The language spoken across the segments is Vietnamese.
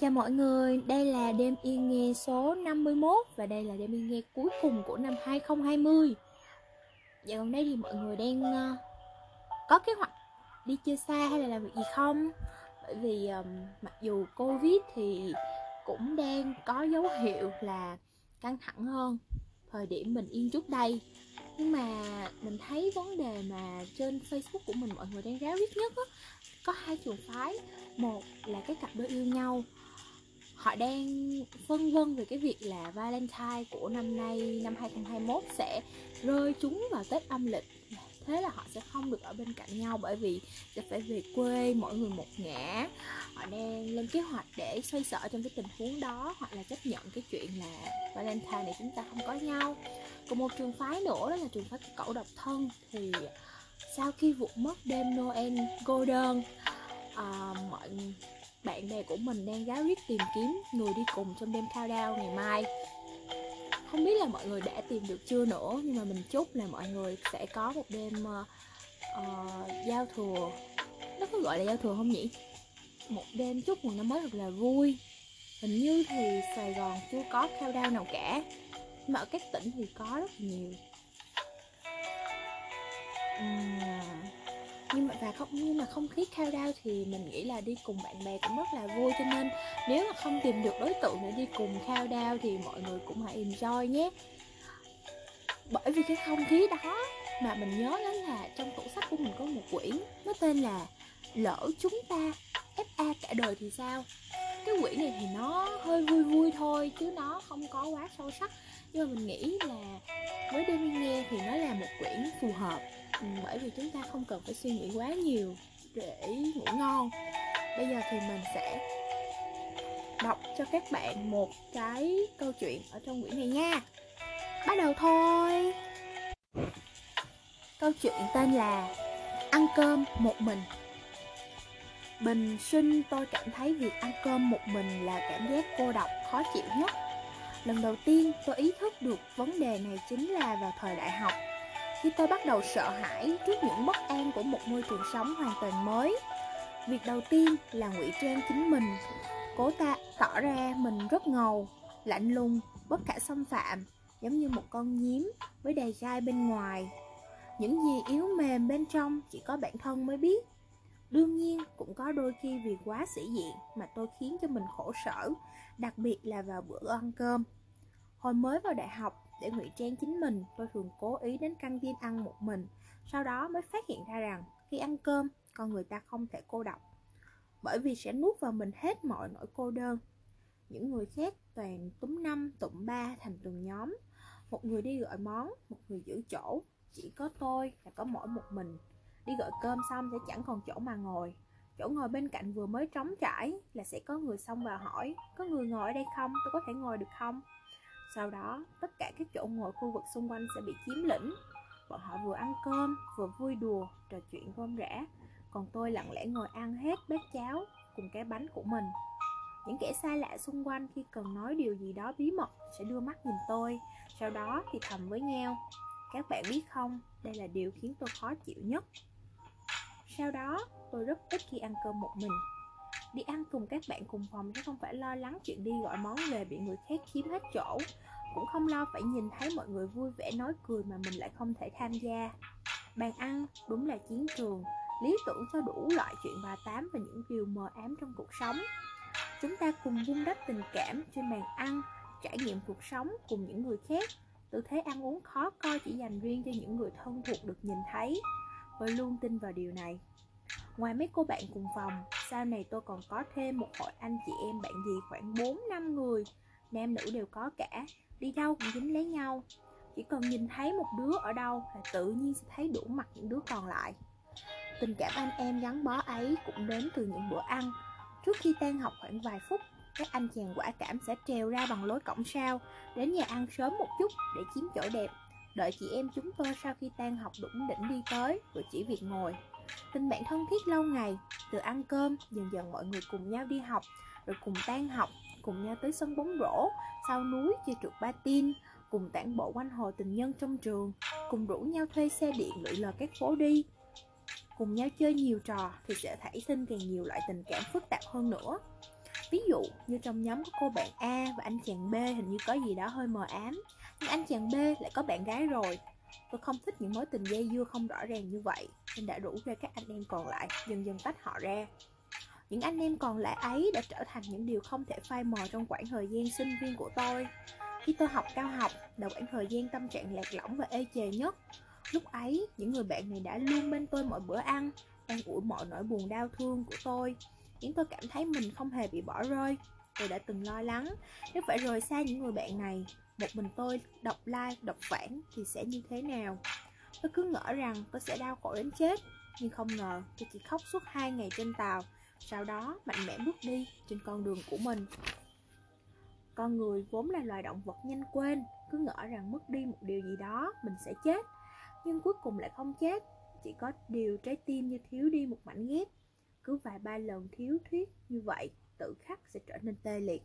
Chào mọi người, đây là đêm yên nghe số 51 và đây là đêm yên nghe cuối cùng của năm 2020. Dạo gần đây thì mọi người đang uh, có kế hoạch đi chơi xa hay là làm việc gì không? Bởi vì um, mặc dù Covid thì cũng đang có dấu hiệu là căng thẳng hơn thời điểm mình yên trước đây nhưng mà mình thấy vấn đề mà trên Facebook của mình mọi người đang ráo riết nhất á có hai trường phái một là cái cặp đôi yêu nhau họ đang phân vân về cái việc là Valentine của năm nay năm 2021 sẽ rơi trúng vào Tết âm lịch. Thế là họ sẽ không được ở bên cạnh nhau bởi vì sẽ phải về quê mỗi người một ngã. Họ đang lên kế hoạch để xoay sở trong cái tình huống đó hoặc là chấp nhận cái chuyện là Valentine này chúng ta không có nhau. Còn một trường phái nữa đó là trường phái cậu độc thân thì sau khi vụ mất đêm Noel Golden à, ờ, mọi bạn bè của mình đang gáo riết tìm kiếm người đi cùng trong đêm countdown ngày mai. Không biết là mọi người đã tìm được chưa nữa nhưng mà mình chúc là mọi người sẽ có một đêm uh, uh, giao thừa. Nó có gọi là giao thừa không nhỉ? Một đêm chúc mừng năm mới thật là vui. Hình như thì sài gòn chưa có countdown nào cả mà ở các tỉnh thì có rất nhiều. Uhm nhưng mà và không, nhưng mà không khí countdown thì mình nghĩ là đi cùng bạn bè cũng rất là vui. Cho nên nếu mà không tìm được đối tượng để đi cùng countdown thì mọi người cũng hãy enjoy nhé. Bởi vì cái không khí đó mà mình nhớ đến là trong tủ sách của mình có một quyển, nó tên là lỡ chúng ta fa cả đời thì sao? Cái quyển này thì nó hơi vui vui thôi chứ nó không có quá sâu sắc. Nhưng mà mình nghĩ là với đêm nghe thì nó là một quyển phù hợp ừ, bởi vì chúng ta không cần phải suy nghĩ quá nhiều để ngủ ngon. Bây giờ thì mình sẽ đọc cho các bạn một cái câu chuyện ở trong quyển này nha. Bắt đầu thôi. Câu chuyện tên là ăn cơm một mình bình sinh, tôi cảm thấy việc ăn cơm một mình là cảm giác cô độc, khó chịu nhất. Lần đầu tiên tôi ý thức được vấn đề này chính là vào thời đại học. Khi tôi bắt đầu sợ hãi trước những bất an của một môi trường sống hoàn toàn mới, việc đầu tiên là ngụy trang chính mình. Cố ta tỏ ra mình rất ngầu, lạnh lùng, bất khả xâm phạm, giống như một con nhím với đầy gai bên ngoài. Những gì yếu mềm bên trong chỉ có bản thân mới biết đương nhiên, cũng có đôi khi vì quá sĩ diện mà tôi khiến cho mình khổ sở, đặc biệt là vào bữa ăn cơm. Hồi mới vào đại học, để ngụy trang chính mình, tôi thường cố ý đến căng tin ăn một mình, sau đó mới phát hiện ra rằng khi ăn cơm, con người ta không thể cô độc, bởi vì sẽ nuốt vào mình hết mọi nỗi cô đơn. Những người khác toàn túm năm tụm ba thành từng nhóm. Một người đi gọi món, một người giữ chỗ. Chỉ có tôi là có mỗi một mình đi gọi cơm xong sẽ chẳng còn chỗ mà ngồi chỗ ngồi bên cạnh vừa mới trống trải là sẽ có người xông vào hỏi có người ngồi ở đây không tôi có thể ngồi được không sau đó, tất cả các chỗ ngồi khu vực xung quanh sẽ bị chiếm lĩnh. Bọn họ vừa ăn cơm, vừa vui đùa, trò chuyện rôm rã. Còn tôi lặng lẽ ngồi ăn hết bát cháo cùng cái bánh của mình. Những kẻ xa lạ xung quanh khi cần nói điều gì đó bí mật sẽ đưa mắt nhìn tôi, sau đó thì thầm với nhau. Các bạn biết không, đây là điều khiến tôi khó chịu nhất. Sau đó, tôi rất ít khi ăn cơm một mình. Đi ăn cùng các bạn cùng phòng chứ không phải lo lắng chuyện đi gọi món về bị người khác chiếm hết chỗ. Cũng không lo phải nhìn thấy mọi người vui vẻ nói cười mà mình lại không thể tham gia. Bàn ăn đúng là chiến trường Lý tưởng cho đủ loại chuyện bà tám và những điều mờ ám trong cuộc sống. Chúng ta cùng vun đắp tình cảm trên bàn ăn Trải nghiệm cuộc sống cùng những người khác. Tư thế ăn uống khó coi chỉ dành riêng cho những người thân thuộc được nhìn thấy. Tôi luôn tin vào điều này. Ngoài mấy cô bạn cùng phòng, sau này tôi còn có thêm một hội anh chị em bạn gì khoảng 4 năm người. Nam nữ đều có cả, đi đâu cũng dính lấy nhau. Chỉ cần nhìn thấy một đứa ở đâu là tự nhiên sẽ thấy đủ mặt những đứa còn lại. Tình cảm anh em gắn bó ấy cũng đến từ những bữa ăn. Trước khi tan học khoảng vài phút, các anh chàng quả cảm sẽ trèo ra bằng lối cổng sau Đến nhà ăn sớm một chút để chiếm chỗ đẹp. Đợi chị em chúng tôi sau khi tan học đủng đỉnh đi tới Rồi chỉ việc ngồi Tình bạn thân thiết lâu ngày, từ ăn cơm, dần dần mọi người cùng nhau đi học, rồi cùng tan học, cùng nhau tới sân bóng rổ, sau núi chơi trượt ba tin, cùng tản bộ quanh hồ tình nhân trong trường, cùng rủ nhau thuê xe điện lượn lờ các phố đi. Cùng nhau chơi nhiều trò thì sẽ thảy sinh càng nhiều loại tình cảm phức tạp hơn nữa. Ví dụ như trong nhóm có cô bạn A và anh chàng B hình như có gì đó hơi mờ ám nhưng anh chàng B lại có bạn gái rồi. Tôi không thích những mối tình dây dưa không rõ ràng như vậy Nên đã rủ ra các anh em còn lại dần dần tách họ ra. Những anh em còn lại ấy đã trở thành những điều không thể phai mờ trong quãng thời gian sinh viên của tôi. Khi tôi học cao học là quãng thời gian tâm trạng lạc lõng và ê chề nhất. Lúc ấy, những người bạn này đã luôn bên tôi mọi bữa ăn An ủi mọi nỗi buồn đau thương của tôi Khiến tôi cảm thấy mình không hề bị bỏ rơi. Tôi đã từng lo lắng Nếu phải rời xa những người bạn này một mình tôi đọc like, đọc phản Thì sẽ như thế nào? Tôi cứ ngỡ rằng tôi sẽ đau khổ đến chết Nhưng không ngờ tôi chỉ khóc suốt hai ngày trên tàu Sau đó mạnh mẽ bước đi trên con đường của mình. Con người vốn là loài động vật nhanh quên Cứ ngỡ rằng mất đi một điều gì đó Mình sẽ chết. Nhưng cuối cùng lại không chết Chỉ có điều trái tim như thiếu đi một mảnh ghép. Cứ vài ba lần thiếu thuyết như vậy tự khắc sẽ trở nên tê liệt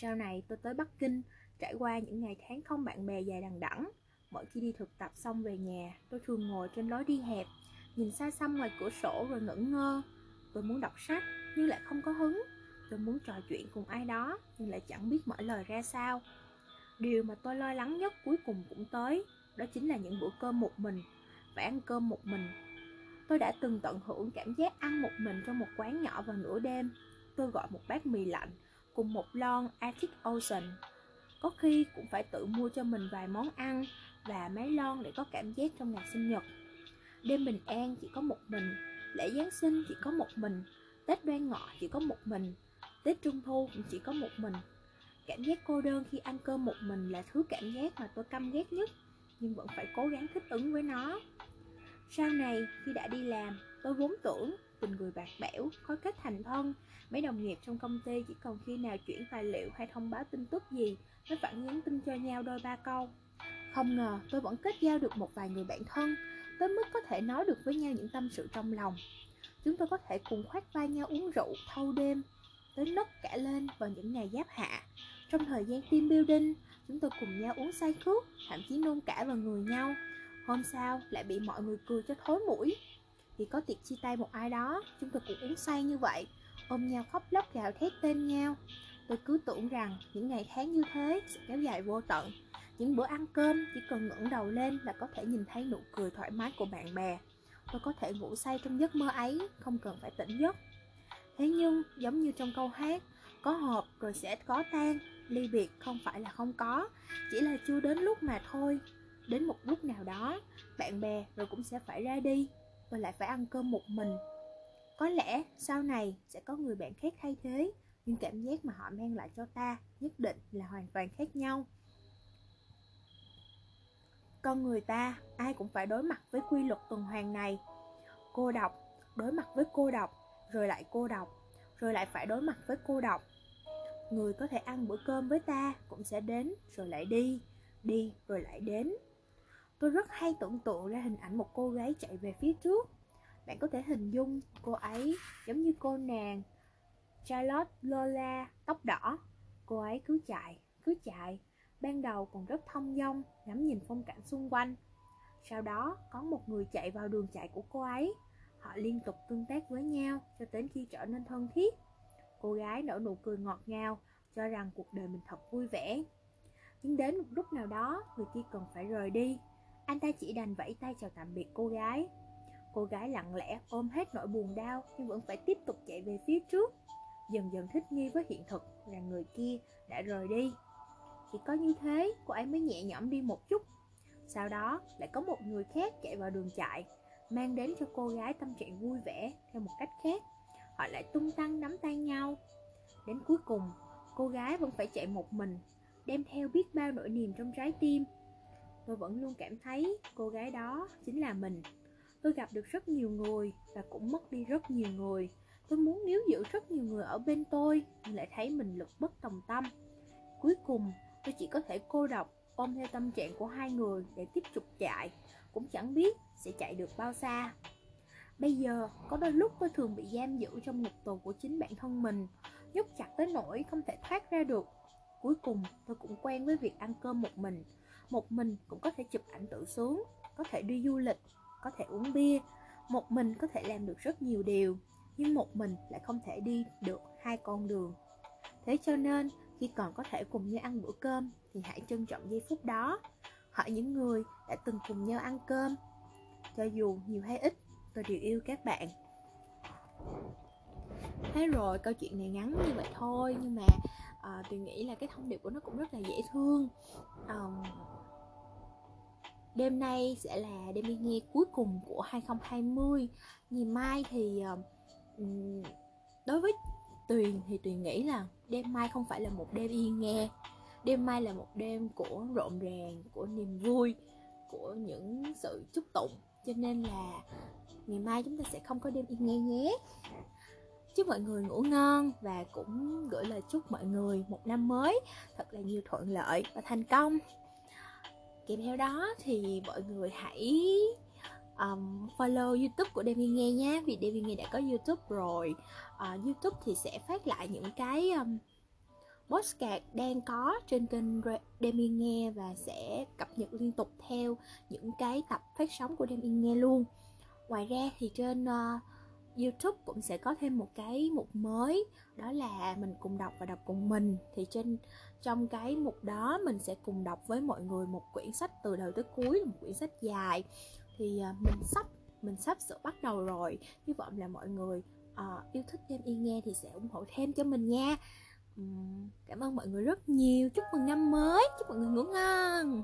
sau này tôi tới bắc kinh, trải qua những ngày tháng không bạn bè dài đằng đẵng. Mỗi khi đi thực tập xong về nhà, tôi thường ngồi trên lối đi hẹp, nhìn xa xăm ngoài cửa sổ rồi ngẩn ngơ. Tôi muốn đọc sách, nhưng lại không có hứng. Tôi muốn trò chuyện cùng ai đó, nhưng lại chẳng biết mở lời ra sao. Điều mà tôi lo lắng nhất cuối cùng cũng tới, đó chính là những bữa cơm một mình, phải ăn cơm một mình. Tôi đã từng tận hưởng cảm giác ăn một mình trong một quán nhỏ vào nửa đêm. Tôi gọi một bát mì lạnh cùng một lon Arctic Ocean. Có khi cũng phải tự mua cho mình vài món ăn và mấy lon để có cảm giác trong ngày sinh nhật. Đêm bình an chỉ có một mình, lễ Giáng sinh chỉ có một mình, Tết đoan ngọ chỉ có một mình, Tết Trung Thu cũng chỉ có một mình. Cảm giác cô đơn khi ăn cơm một mình là thứ cảm giác mà tôi căm ghét nhất, nhưng vẫn phải cố gắng thích ứng với nó. Sau này, khi đã đi làm, tôi vốn tưởng tình người bạc bẽo, khó kết thành thân. Mấy đồng nghiệp trong công ty chỉ còn khi nào chuyển tài liệu hay thông báo tin tức gì mới phản nhắn tin cho nhau đôi ba câu. Không ngờ tôi vẫn kết giao được một vài người bạn thân, tới mức có thể nói được với nhau những tâm sự trong lòng. Chúng tôi có thể cùng khoác vai nhau uống rượu thâu đêm, tới nấc cả lên vào những ngày giáp hạ. Trong thời gian team building, chúng tôi cùng nhau uống say khước, thậm chí nôn cả vào người nhau. Hôm sau lại bị mọi người cười cho thối mũi vì có tiệc chia tay một ai đó. Chúng tôi cũng uống say như vậy. Ôm nhau khóc lóc gào thét tên nhau. Tôi cứ tưởng rằng những ngày tháng như thế sẽ kéo dài vô tận. Những bữa ăn cơm chỉ cần ngẩng đầu lên là có thể nhìn thấy nụ cười thoải mái của bạn bè. Tôi có thể ngủ say trong giấc mơ ấy, không cần phải tỉnh giấc. Thế nhưng, giống như trong câu hát Có hợp rồi sẽ có tan Ly biệt không phải là không có Chỉ là chưa đến lúc mà thôi. Đến một lúc nào đó, bạn bè rồi cũng sẽ phải ra đi. Và lại phải ăn cơm một mình. Có lẽ sau này sẽ có người bạn khác thay thế Nhưng cảm giác mà họ mang lại cho ta nhất định là hoàn toàn khác nhau. Con người ta, ai cũng phải đối mặt với quy luật tuần hoàn này. Cô độc, đối mặt với cô độc, rồi lại cô độc Rồi lại phải đối mặt với cô độc. Người có thể ăn bữa cơm với ta cũng sẽ đến rồi lại đi Đi rồi lại đến. Tôi rất hay tưởng tượng ra hình ảnh một cô gái chạy về phía trước. Bạn có thể hình dung cô ấy giống như cô nàng Charlotte Lola tóc đỏ. Cô ấy cứ chạy, cứ chạy. Ban đầu còn rất thông dong ngắm nhìn phong cảnh xung quanh. Sau đó có một người chạy vào đường chạy của cô ấy. Họ liên tục tương tác với nhau cho đến khi trở nên thân thiết. Cô gái nở nụ cười ngọt ngào Cho rằng cuộc đời mình thật vui vẻ. Nhưng đến một lúc nào đó người kia cần phải rời đi anh ta chỉ đành vẫy tay chào tạm biệt cô gái. Cô gái lặng lẽ ôm hết nỗi buồn đau Nhưng vẫn phải tiếp tục chạy về phía trước. Dần dần thích nghi với hiện thực Rằng người kia đã rời đi. Chỉ có như thế, cô ấy mới nhẹ nhõm đi một chút. Sau đó lại có một người khác chạy vào đường chạy, Mang đến cho cô gái tâm trạng vui vẻ Theo một cách khác. Họ lại tung tăng nắm tay nhau. Đến cuối cùng, Cô gái vẫn phải chạy một mình, Đem theo biết bao nỗi niềm trong trái tim tôi vẫn luôn cảm thấy cô gái đó chính là mình. Tôi gặp được rất nhiều người và cũng mất đi rất nhiều người. Tôi muốn níu giữ rất nhiều người ở bên tôi nhưng lại thấy mình lực bất tòng tâm. Cuối cùng, tôi chỉ có thể cô độc, ôm theo tâm trạng của hai người để tiếp tục chạy. Cũng chẳng biết sẽ chạy được bao xa. Bây giờ, có đôi lúc tôi thường bị giam giữ trong ngục tù của chính bản thân mình. Nhốt chặt tới nỗi không thể thoát ra được cuối cùng, tôi cũng quen với việc ăn cơm một mình. Một mình cũng có thể chụp ảnh tự sướng có thể đi du lịch, có thể uống bia. Một mình có thể làm được rất nhiều điều, nhưng một mình lại không thể đi được hai con đường. Thế cho nên, khi còn có thể cùng nhau ăn bữa cơm, thì hãy trân trọng giây phút đó. Hỏi những người đã từng cùng nhau ăn cơm. Cho dù nhiều hay ít, tôi đều yêu các bạn. Thế rồi, câu chuyện này ngắn như vậy thôi, nhưng mà Ờ, à, tôi nghĩ là cái thông điệp của nó cũng rất là dễ thương. À, đêm nay sẽ là đêm đi nghe cuối cùng của 2020 ngày mai thì um, đối với tuyền thì tuyền nghĩ là đêm mai không phải là một đêm yên nghe đêm mai là một đêm của rộn ràng của niềm vui của những sự chúc tụng. Cho nên là ngày mai chúng ta sẽ không có đêm yên nghe nhé chúc mọi người ngủ ngon và cũng gửi lời chúc mọi người một năm mới thật là nhiều thuận lợi và thành công. Kèm theo đó thì mọi người hãy um, follow youtube của Demi nghe nhé vì Demi nghe đã có youtube rồi. Uh, youtube thì sẽ phát lại những cái um, podcast đang có trên kênh Demi nghe và sẽ cập nhật liên tục theo những cái tập phát sóng của Demi nghe luôn. Ngoài ra thì trên uh, YouTube cũng sẽ có thêm một cái mục mới đó là mình cùng đọc và đọc cùng mình. Thì trên trong cái mục đó mình sẽ cùng đọc với mọi người một quyển sách từ đầu tới cuối một quyển sách dài. Thì uh, mình sắp mình sắp sửa bắt đầu rồi. Hy vọng là mọi người uh, yêu thích thêm y nghe thì sẽ ủng hộ thêm cho mình nha. Um, cảm ơn mọi người rất nhiều. Chúc mừng năm mới. Chúc mọi người ngủ ngon.